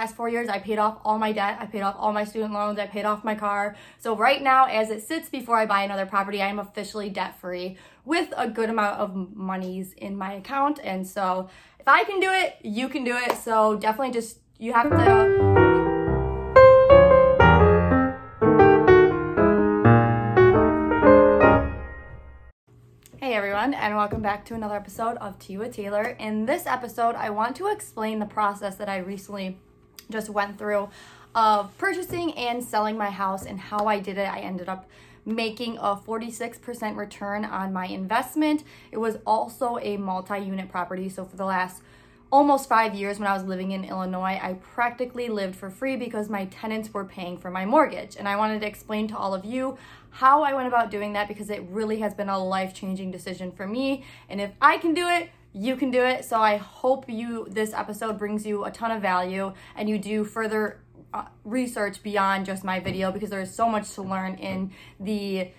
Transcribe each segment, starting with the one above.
last four years, I paid off all my debt. I paid off all my student loans. I paid off my car. So right now, as it sits before I buy another property, I am officially debt free with a good amount of monies in my account. And so if I can do it, you can do it. So definitely just, you have to. Hey everyone, and welcome back to another episode of Tea with Taylor. In this episode, I want to explain the process that I recently just went through of purchasing and selling my house and how I did it. I ended up making a 46% return on my investment. It was also a multi unit property. So for the last almost five years when I was living in Illinois, I practically lived for free because my tenants were paying for my mortgage. And I wanted to explain to all of you how I went about doing that because it really has been a life changing decision for me. And if I can do it, you can do it. So I hope you this episode brings you a ton of value and you do further uh, research beyond just my video because there's so much to learn in the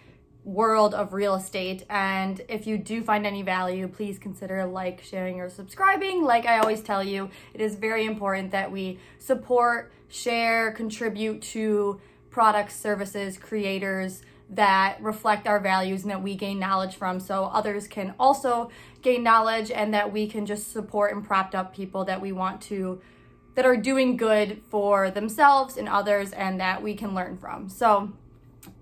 world of real estate and if you do find any value please consider like sharing or subscribing like i always tell you it is very important that we support share contribute to products services creators that reflect our values and that we gain knowledge from so others can also gain knowledge and that we can just support and prop up people that we want to that are doing good for themselves and others and that we can learn from. So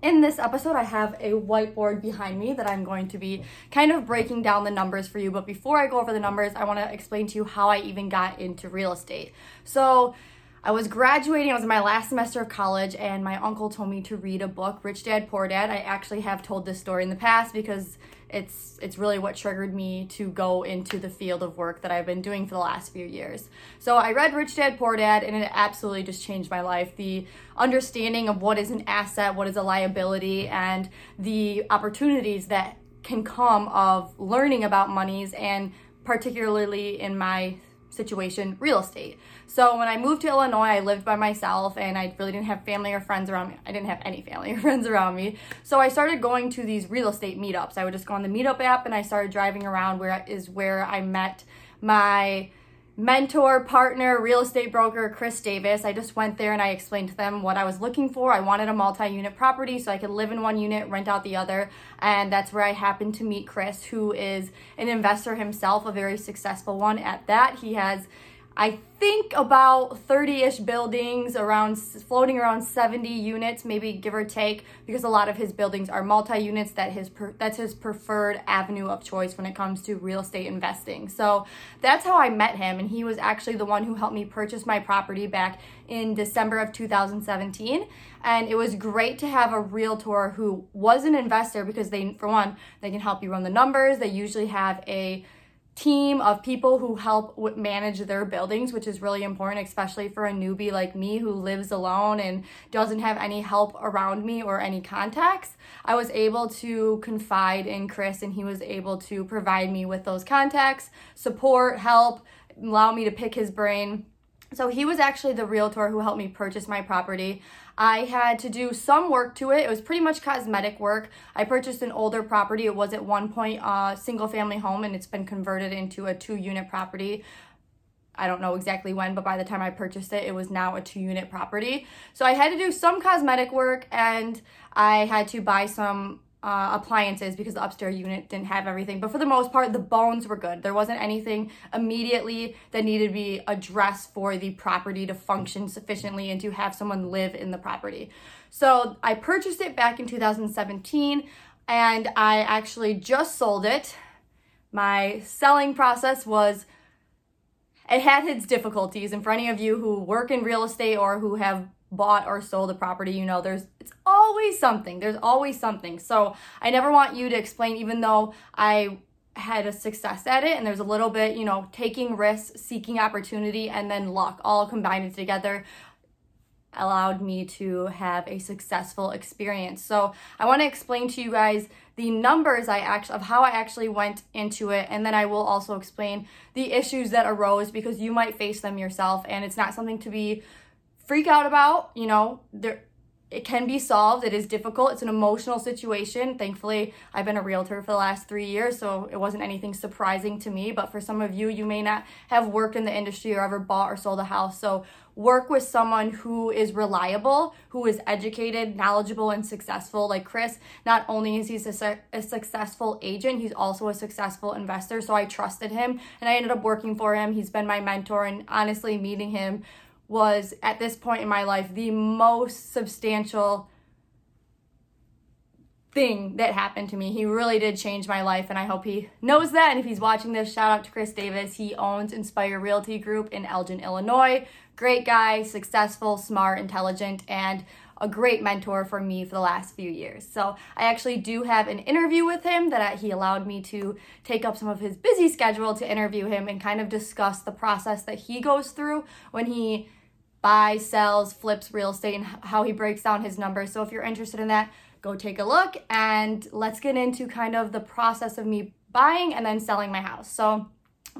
in this episode, I have a whiteboard behind me that I'm going to be kind of breaking down the numbers for you. But before I go over the numbers, I want to explain to you how I even got into real estate. So, I was graduating, I was in my last semester of college, and my uncle told me to read a book, Rich Dad Poor Dad. I actually have told this story in the past because it's it's really what triggered me to go into the field of work that I've been doing for the last few years. So I read Rich Dad Poor Dad and it absolutely just changed my life. The understanding of what is an asset, what is a liability and the opportunities that can come of learning about monies and particularly in my situation, real estate. So when I moved to Illinois, I lived by myself and I really didn't have family or friends around me. I didn't have any family or friends around me. So I started going to these real estate meetups. I would just go on the meetup app and I started driving around where is where I met my mentor, partner, real estate broker, Chris Davis. I just went there and I explained to them what I was looking for. I wanted a multi unit property so I could live in one unit, rent out the other. And that's where I happened to meet Chris, who is an investor himself, a very successful one at that. He has I think about 30-ish buildings around floating around 70 units maybe give or take because a lot of his buildings are multi-units that his that's his preferred avenue of choice when it comes to real estate investing. So that's how i met him and he was actually the one who helped me purchase my property back in december of 2017 and it was great to have a realtor who was an investor because they for one they can help you run the numbers. They usually have a team of people who help manage their buildings, which is really important, especially for a newbie like me who lives alone and doesn't have any help around me or any contacts. I was able to confide in Chris and he was able to provide me with those contacts, support, help, allow me to pick his brain. So he was actually the realtor who helped me purchase my property. I had to do some work to it. It was pretty much cosmetic work. I purchased an older property. It was at one point a single family home and it's been converted into a two unit property. I don't know exactly when, but by the time I purchased it, it was now a two unit property. So I had to do some cosmetic work and I had to buy some uh, appliances because the upstairs unit didn't have everything. But for the most part, the bones were good. There wasn't anything immediately that needed to be addressed for the property to function sufficiently and to have someone live in the property. So I purchased it back in 2017 and I actually just sold it. My selling process was it had its difficulties and for any of you who work in real estate or who have bought or sold a property, you know, there's it's always something. There's always something. So I never want you to explain, even though I had a success at it and there's a little bit, you know, taking risks, seeking opportunity, and then luck all combined together allowed me to have a successful experience. So I want to explain to you guys the numbers I actually of how I actually went into it and then I will also explain the issues that arose because you might face them yourself and it's not something to be freak out about. You know, there it can be solved. It is difficult. It's an emotional situation. Thankfully, I've been a realtor for the last three years, so it wasn't anything surprising to me. But for some of you, you may not have worked in the industry or ever bought or sold a house. So work with someone who is reliable, who is educated, knowledgeable, and successful. Like Chris, not only is he a, a successful agent, he's also a successful investor. So I trusted him and I ended up working for him. He's been my mentor, and honestly, meeting him was at this point in my life the most substantial thing that happened to me. He really did change my life, and I hope he knows that. And if he's watching this, shout out to Chris Davis. He owns Inspire Realty Group in Elgin, Illinois. Great guy, successful, smart, intelligent, and a great mentor for me for the last few years. So I actually do have an interview with him that he allowed me to take up some of his busy schedule to interview him and kind of discuss the process that he goes through when he buys, sells, flips real estate, and how he breaks down his numbers. So if you're interested in that, go take a look and let's get into kind of the process of me buying and then selling my house. So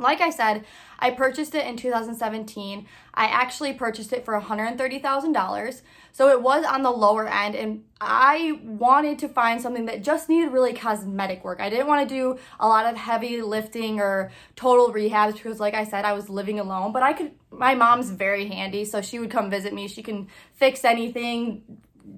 like I said, I purchased it in 2017. I actually purchased it for $130,000. So it was on the lower end, and I wanted to find something that just needed really cosmetic work. I didn't want to do a lot of heavy lifting or total rehabs because, like I said, I was living alone. But I could, my mom's very handy, so she would come visit me. She can fix anything,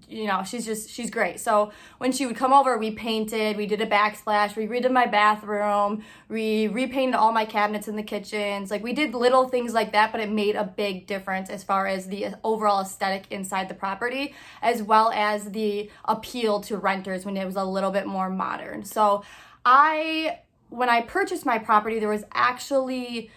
you know, she's just, she's great. So when she would come over, we painted, we did a backsplash, we redid my bathroom, we repainted all my cabinets in the kitchens. Like we did little things like that, but it made a big difference as far as the overall aesthetic inside the property, as well as the appeal to renters when it was a little bit more modern. So I, when I purchased my property, there was actually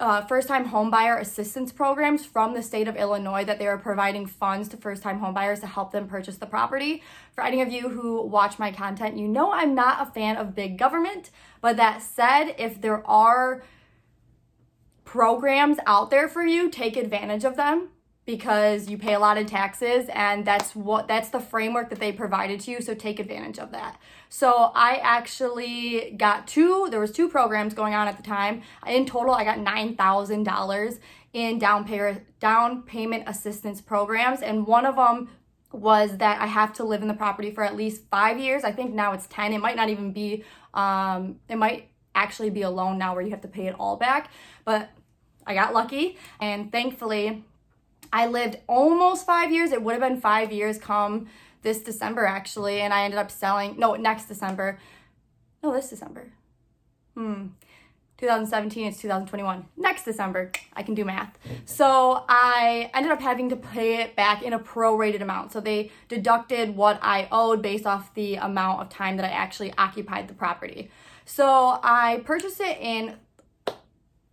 uh, first time homebuyer assistance programs from the state of Illinois that they are providing funds to first time homebuyers to help them purchase the property. For any of you who watch my content, you know I'm not a fan of big government, but that said, if there are programs out there for you, take advantage of them because you pay a lot of taxes and that's what that's the framework that they provided to you so take advantage of that. So i actually got two there was two programs going on at the time. In total i got $9000 in down pay down payment assistance programs and one of them was that i have to live in the property for at least five years. I think now it's 10 it might not even be um, it might actually be a loan now where you have to pay it all back but i got lucky and thankfully I lived almost five years. It would have been five years come this December, actually. And I ended up selling, no, next December. No, this December. Hmm. 2017, it's 2021. Next December, I can do math. So I ended up having to pay it back in a prorated amount. So they deducted what I owed based off the amount of time that I actually occupied the property. So I purchased it in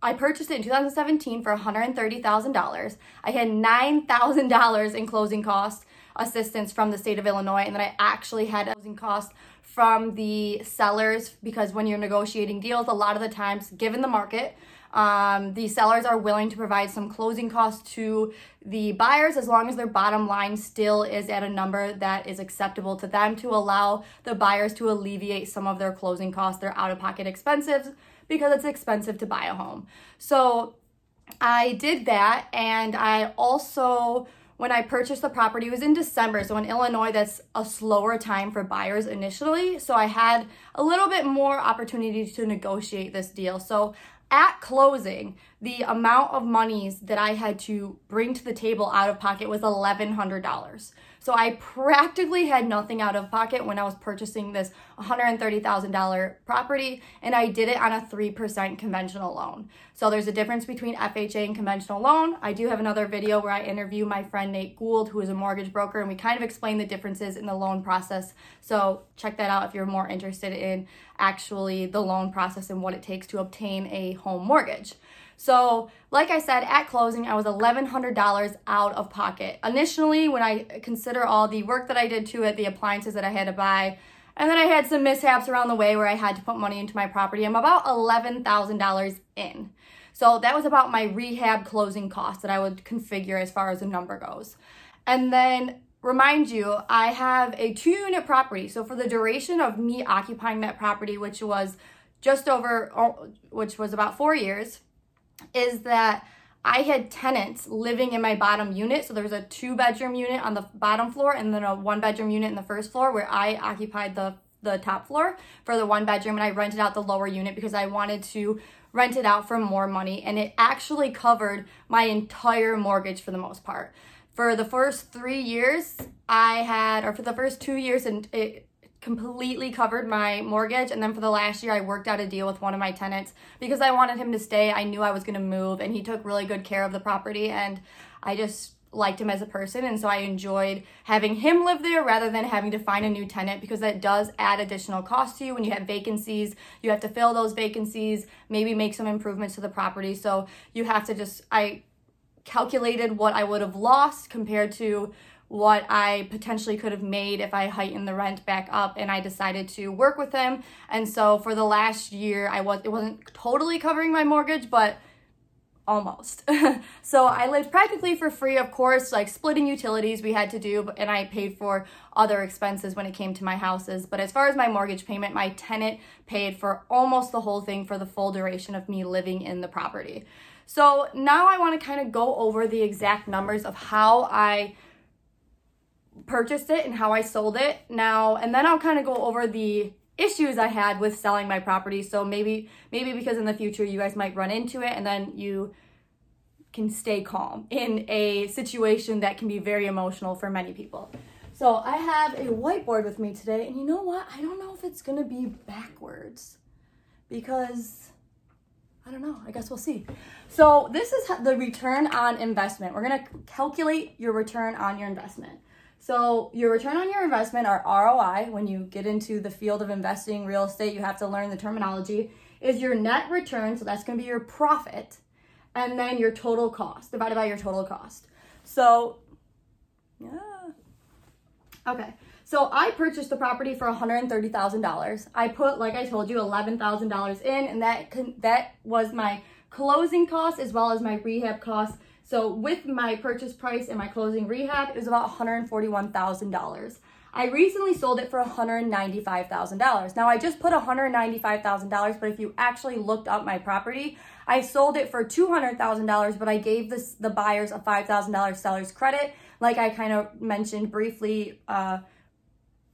I purchased it in 2017 for $130,000. I had $9,000 in closing cost assistance from the state of Illinois, and then I actually had closing cost from the sellers because when you're negotiating deals, a lot of the times, given the market, um, the sellers are willing to provide some closing costs to the buyers as long as their bottom line still is at a number that is acceptable to them to allow the buyers to alleviate some of their closing costs, their out of pocket expenses because it's expensive to buy a home. So I did that and I also when I purchased the property, it was in December. So in Illinois, that's a slower time for buyers initially. So I had a little bit more opportunity to negotiate this deal. So at closing, the amount of monies that I had to bring to the table out of pocket was $1,100. So I practically had nothing out of pocket when I was purchasing this $130,000 property, and I did it on a 3% conventional loan. So there's a difference between FHA and conventional loan. I do have another video where I interview my friend Nate Gould, who is a mortgage broker, and we kind of explain the differences in the loan process. So check that out if you're more interested in actually the loan process and what it takes to obtain a home mortgage. So, like I said, at closing, I was $1,100 out of pocket. Initially, when I consider all the work that I did to it, the appliances that I had to buy, and then I had some mishaps around the way where I had to put money into my property, I'm about $11,000 in. So, that was about my rehab closing costs that I would configure as far as the number goes. And then remind you, I have a two unit property. So for the duration of me occupying that property, which was just over, oh, which was about four years, is that I had tenants living in my bottom unit. So there was a two bedroom unit on the bottom floor and then a one bedroom unit in the first floor where I occupied the the top floor for the one bedroom and I rented out the lower unit because I wanted to rent it out for more money and it actually covered my entire mortgage for the most part. For the first 3 years, I had or for the first 2 years and it completely covered my mortgage. And then for the last year, I worked out a deal with one of my tenants because I wanted him to stay. I knew I was going to move, and he took really good care of the property. And I just liked him as a person. And so I enjoyed having him live there rather than having to find a new tenant because that does add additional cost to you. When you have vacancies, you have to fill those vacancies, maybe make some improvements to the property. So you have to just, I calculated what I would have lost compared to what I potentially could have made if I heightened the rent back up and I decided to work with him. And so for the last year I was it wasn't totally covering my mortgage, but almost. so I lived practically for free, of course, like splitting utilities we had to do, and I paid for other expenses when it came to my houses. But as far as my mortgage payment, my tenant paid for almost the whole thing for the full duration of me living in the property. So now I want to kind of go over the exact numbers of how I purchased it and how I sold it now, and then I'll kind of go over the issues I had with selling my property. So maybe maybe because in the future you guys might run into it and then you can stay calm in a situation that can be very emotional for many people. So I have a whiteboard with me today, and you know what? I don't know if it's gonna be backwards because I don't know. I guess we'll see. So this is the return on investment. We're gonna calculate your return on your investment. So, your return on your investment, or ROI, when you get into the field of investing real estate, you have to learn the terminology, is your net return. So, that's going to be your profit, and then your total cost divided by your total cost. So, yeah. Okay. So I purchased the property for $130,000. I put, like I told you, $11,000 in, and that that was my closing cost as well as my rehab costs so with my purchase price and my closing rehab, it was about $141,000. I recently sold it for $195,000. Now I just put $195,000, but if you actually looked up my property, I sold it for $200,000, but I gave this, the buyers a $5,000 seller's credit, like I kind of mentioned briefly uh,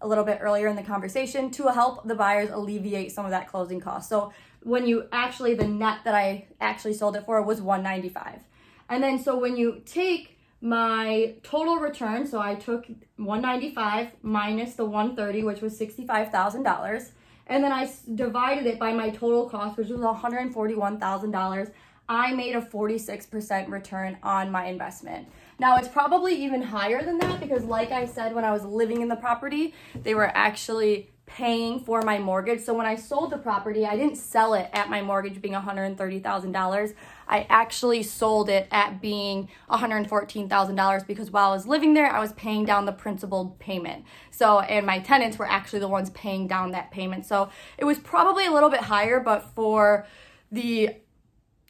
a little bit earlier in the conversation, to help the buyers alleviate some of that closing cost. So when you actually, the net that I actually sold it for was 195. And then so when you take my total return, so I took 195 minus the 130, which was $65,000, and then I divided it by my total cost, which was $141,000. I made a 46% return on my investment. Now, it's probably even higher than that because, like I said, when I was living in the property, they were actually paying for my mortgage. So when I sold the property, I didn't sell it at my mortgage being $130,000. I actually sold it at being $114,000 because while I was living there, I was paying down the principal payment. So, and my tenants were actually the ones paying down that payment. So it was probably a little bit higher, but for the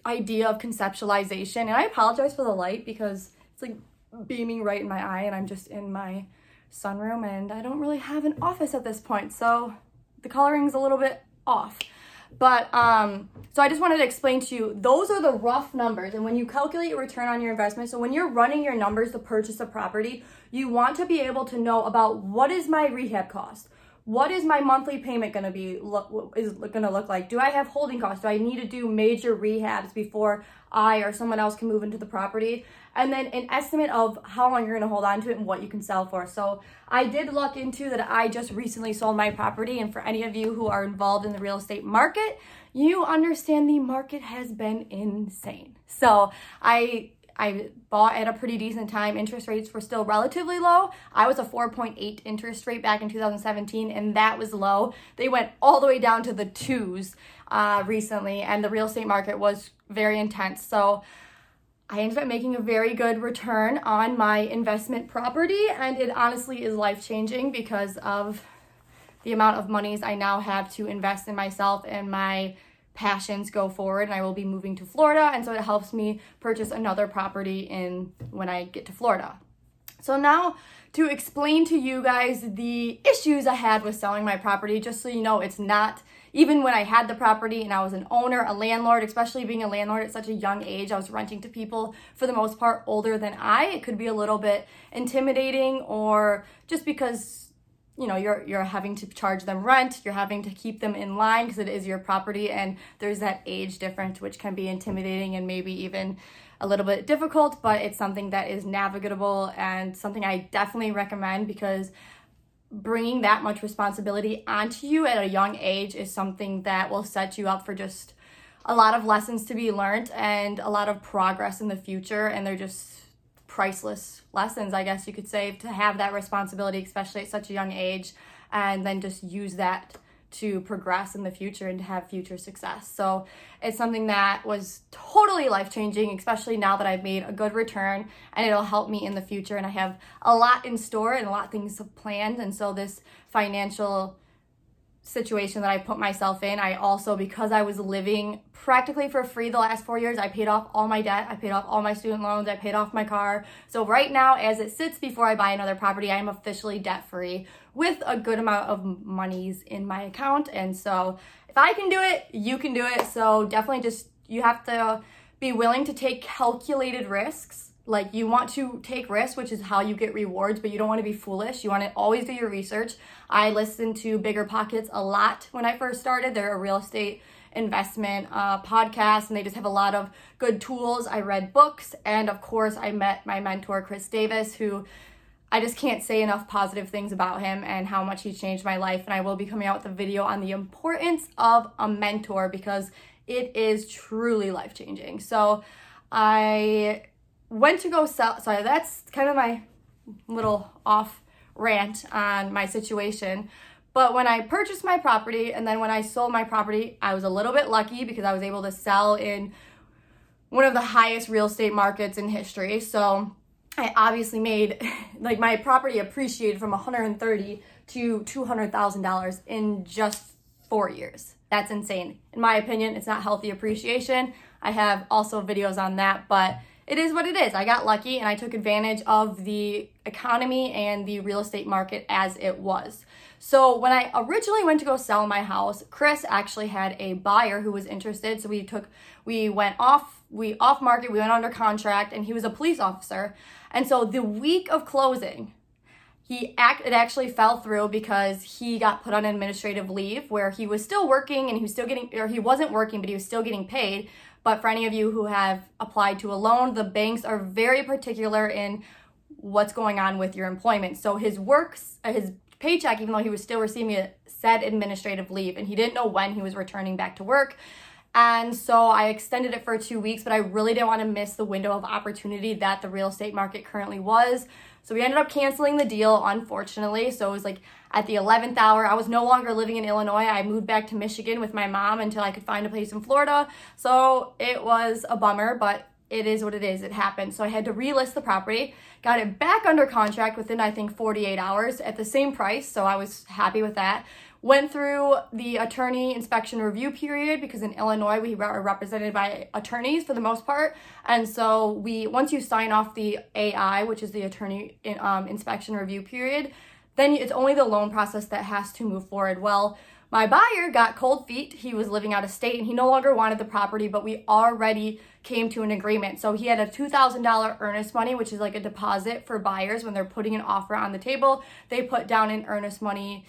idea of conceptualization, and I apologize for the light because it's like beaming right in my eye and I'm just in my sunroom and I don't really have an office at this point. So the coloring's a little bit off. But um, so I just wanted to explain to you, those are the rough numbers. And when you calculate your return on your investment, so when you're running your numbers to purchase a property, you want to be able to know about what is my rehab cost? What is my monthly payment going to be look, is going to look like? Do I have holding costs? Do I need to do major rehabs before I or someone else can move into the property? And then an estimate of how long you're going to hold on to it and what you can sell for. So I did look into that. I just recently sold my property, and for any of you who are involved in the real estate market, you understand the market has been insane. So I I bought at a pretty decent time. Interest rates were still relatively low. I was a 4.8 interest rate back in 2017, and that was low. They went all the way down to the twos uh, recently, and the real estate market was very intense. So I ended up making a very good return on my investment property, and it honestly is life changing because of the amount of monies I now have to invest in myself and my passions go forward and I will be moving to Florida and so it helps me purchase another property in when I get to Florida. So now to explain to you guys the issues I had with selling my property, just so you know, it's not even when I had the property and I was an owner, a landlord, especially being a landlord at such a young age, I was renting to people for the most part older than I. It could be a little bit intimidating or just because you know you're you're having to charge them rent you're having to keep them in line because it is your property and there's that age difference which can be intimidating and maybe even a little bit difficult but it's something that is navigable and something i definitely recommend because bringing that much responsibility onto you at a young age is something that will set you up for just a lot of lessons to be learned and a lot of progress in the future and they're just priceless lessons i guess you could say to have that responsibility especially at such a young age and then just use that to progress in the future and to have future success. So it's something that was totally life changing, especially now that I've made a good return and it'll help me in the future. And I have a lot in store and a lot of things planned. And so this financial situation that I put myself in. I also, because I was living practically for free the last four years, I paid off all my debt. I paid off all my student loans. I paid off my car. So right now, as it sits before I buy another property, I am officially debt free with a good amount of monies in my account. And so if I can do it, you can do it. So definitely just, you have to be willing to take calculated risks like you want to take risks which is how you get rewards but you don't want to be foolish. You want to always do your research. I listened to bigger pockets a lot. When i first started they're a real estate investment uh, podcast and they just have a lot of good tools. I read books and of course i met my mentor chris davis who i just can't say enough positive things about him and how much he changed my life and i will be coming out with a video on the importance of a mentor because it is truly life changing so i went to go sell. Sorry, that's kind of my little off rant on my situation. But when I purchased my property and then when I sold my property, I was a little bit lucky because I was able to sell in one of the highest real estate markets in history. So I obviously made like my property appreciated from 130 to $200,000 in just 4 years. That's insane. In my opinion, it's not healthy appreciation. I have also videos on that, but it is what it is. I got lucky and I took advantage of the economy and the real estate market as it was. So when I originally went to go sell my house, Chris actually had a buyer who was interested. So we took we went off we off market, we went under contract and he was a police officer. And so the week of closing, he act it actually fell through because he got put on administrative leave where he was still working and he was still getting or he wasn't working but he was still getting paid but for any of you who have applied to a loan, the banks are very particular in what's going on with your employment. So his works, uh, his paycheck, even though he was still receiving it, said administrative leave, and he didn't know when he was returning back to work. And so I extended it for two weeks, but I really didn't want to miss the window of opportunity that the real estate market currently was. So we ended up canceling the deal, unfortunately. So it was like at the 11th hour, I was no longer living in Illinois. I moved back to Michigan with my mom until I could find a place in Florida. So it was a bummer, but it is what it is. It happened. So I had to relist the property, got it back under contract within, I think, 48 hours at the same price. So I was happy with that. Went through the attorney inspection review period because in Illinois we are represented by attorneys for the most part, and so we once you sign off the AI, which is the attorney in, um, inspection review period, then it's only the loan process that has to move forward. Well, my buyer got cold feet. He was living out of state and he no longer wanted the property, but we already came to an agreement. So he had a $2,000 earnest money, which is like a deposit for buyers when they're putting an offer on the table. They put down an earnest money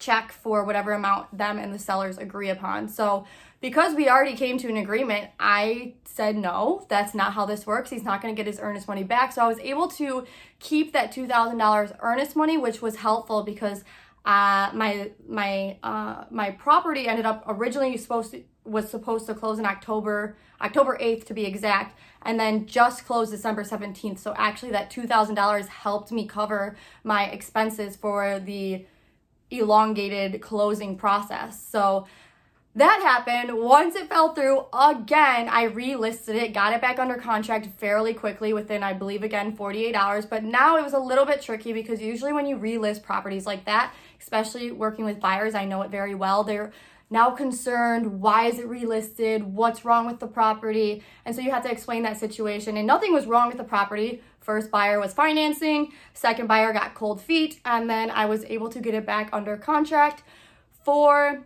check for whatever amount them and the sellers agree upon. So, because we already came to an agreement, I said no, that's not how this works. He's not going to get his earnest money back. So, I was able to keep that $2,000 earnest money, which was helpful because uh, my my uh, my property ended up originally supposed to was supposed to close in October October 8th to be exact and then just closed December 17th so actually that $2,000 helped me cover my expenses for the elongated closing process. So that happened. Once it fell through again, I relisted it, got it back under contract fairly quickly within, I believe, again, 48 hours. But now it was a little bit tricky because usually when you relist properties like that, especially working with buyers, I know it very well. They're now concerned. Why is it relisted? What's wrong with the property? And so you have to explain that situation. And nothing was wrong with the property. First buyer was financing, second buyer got cold feet, and then I was able to get it back under contract for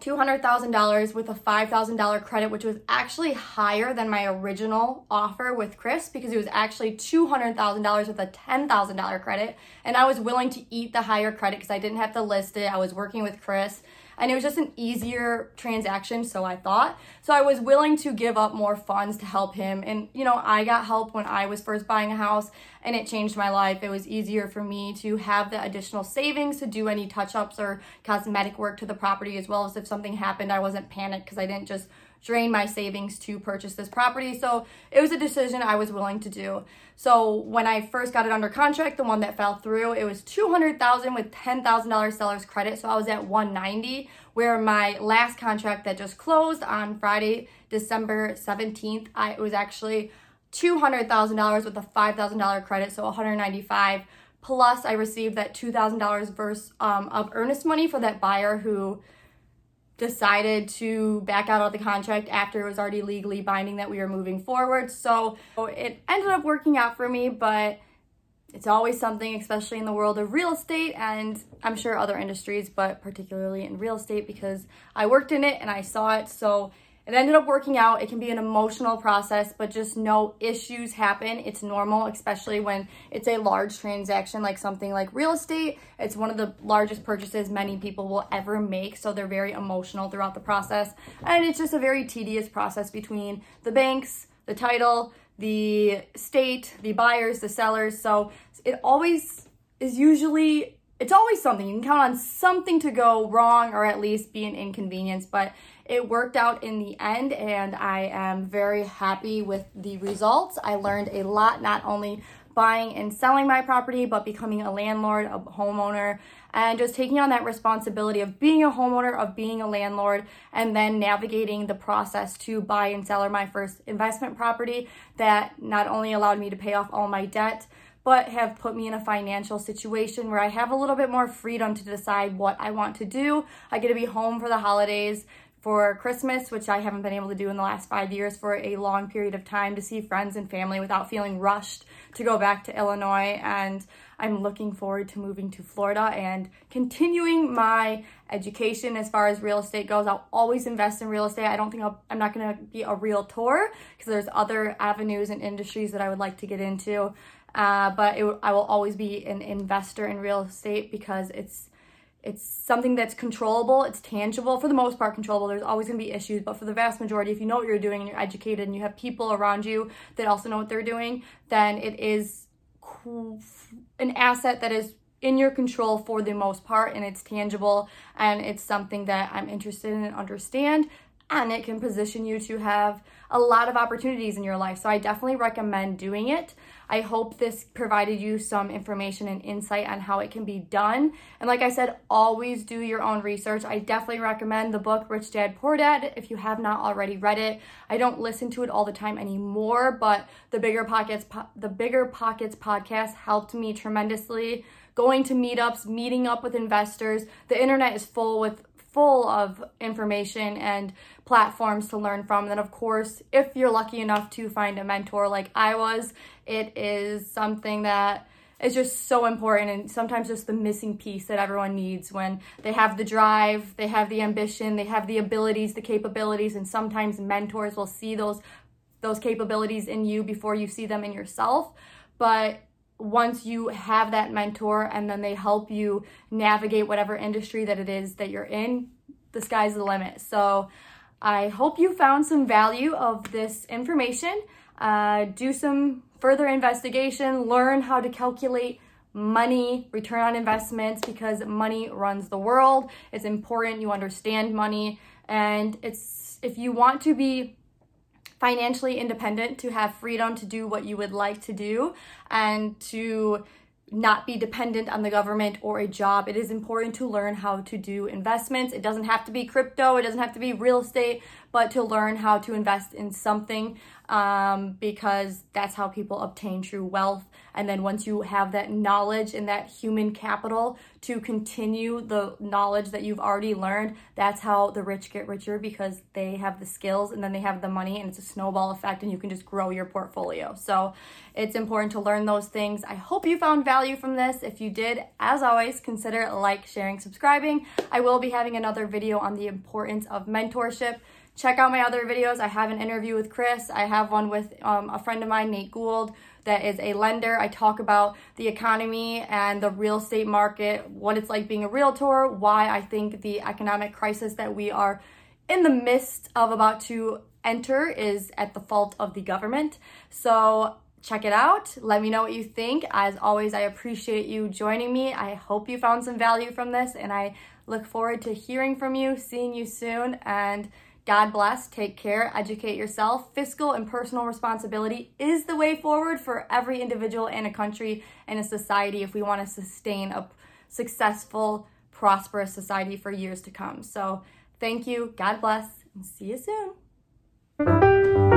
$200,000 with a $5,000 credit, which was actually higher than my original offer with Chris because it was actually $200,000 with a $10,000 credit. And I was willing to eat the higher credit because I didn't have to list it. I was working with Chris and it was just an easier transaction, so I thought. So I was willing to give up more funds to help him. And, you know, I got help when I was first buying a house and it changed my life. It was easier for me to have the additional savings to do any touch ups or cosmetic work to the property, as well as if something happened, I wasn't panicked because I didn't just drain my savings to purchase this property. So it was a decision I was willing to do. So when I first got it under contract, the one that fell through, it was 200,000 with $10,000 seller's credit. So I was at 190 where my last contract that just closed on Friday, December 17th, I it was actually $200,000 with a $5,000 credit, so 195 plus I received that $2,000 verse um, of earnest money for that buyer who decided to back out of the contract after it was already legally binding that we were moving forward. So it ended up working out for me, but it's always something, especially in the world of real estate and I'm sure other industries, but particularly in real estate because I worked in it and I saw it. So it ended up working out. It can be an emotional process, but just know issues happen. It's normal, especially when it's a large transaction like something like real estate. It's one of the largest purchases many people will ever make, so they're very emotional throughout the process. And it's just a very tedious process between the banks, the title, the state, the buyers, the sellers. So it always is usually it's always something. You can count on something to go wrong or at least be an inconvenience, but it worked out in the end and I am very happy with the results. I learned a lot, not only buying and selling my property, but becoming a landlord, a homeowner, and just taking on that responsibility of being a homeowner, of being a landlord, and then navigating the process to buy and sell my first investment property that not only allowed me to pay off all my debt, but have put me in a financial situation where I have a little bit more freedom to decide what I want to do. I get to be home for the holidays, for Christmas, which I haven't been able to do in the last five years for a long period of time to see friends and family without feeling rushed to go back to Illinois. And I'm looking forward to moving to Florida and continuing my education as far as real estate goes. I'll always invest in real estate. I don't think i am not going to be a realtor because there's other avenues and industries that I would like to get into. Uh, but it, I will always be an investor in real estate because it's it's something that's controllable, it's tangible, for the most part controllable. There's always gonna be issues, but for the vast majority, if you know what you're doing and you're educated and you have people around you that also know what they're doing, then it is an asset that is in your control for the most part and it's tangible and it's something that I'm interested in and understand and it can position you to have a lot of opportunities in your life. So I definitely recommend doing it. I hope this provided you some information and insight on how it can be done. And like I said, always do your own research. I definitely recommend the book Rich Dad Poor Dad if you have not already read it. I don't listen to it all the time anymore, but the Bigger Pockets the Bigger Pockets podcast helped me tremendously going to meetups, meeting up with investors. The internet is full with full of information and platforms to learn from. And then, of course, if you're lucky enough to find a mentor like I was, it is something that is just so important and sometimes just the missing piece that everyone needs when they have the drive, they have the ambition, they have the abilities, the capabilities, and sometimes mentors will see those those capabilities in you before you see them in yourself. But once you have that mentor and then they help you navigate whatever industry that it is that you're in, the sky's the limit. So I hope you found some value of this information. Uh, do some further investigation, learn how to calculate money, return on investments, because money runs the world. It's important you understand money. And it's if you want to be financially independent, to have freedom to do what you would like to do, and to not be dependent on the government or a job. It is important to learn how to do investments. It doesn't have to be crypto, it doesn't have to be real estate, but to learn how to invest in something um, because that's how people obtain true wealth. And then once you have that knowledge and that human capital to continue the knowledge that you've already learned, that's how the rich get richer because they have the skills and then they have the money and it's a snowball effect and you can just grow your portfolio. So it's important to learn those things. I hope you found value from this. If you did, as always, consider like, sharing, subscribing. I will be having another video on the importance of mentorship check out my other videos. I have an interview with Chris. I have one with um, a friend of mine, Nate Gould, that is a lender. I talk about the economy and the real estate market, what it's like being a realtor, why I think the economic crisis that we are in the midst of about to enter is at the fault of the government. So check it out. Let me know what you think. As always, I appreciate you joining me. I hope you found some value from this, and I look forward to hearing from you, seeing you soon, and God bless, take care, educate yourself. Fiscal and personal responsibility is the way forward for every individual in a country and a society if we want to sustain a successful, prosperous society for years to come. So, thank you, God bless, and see you soon.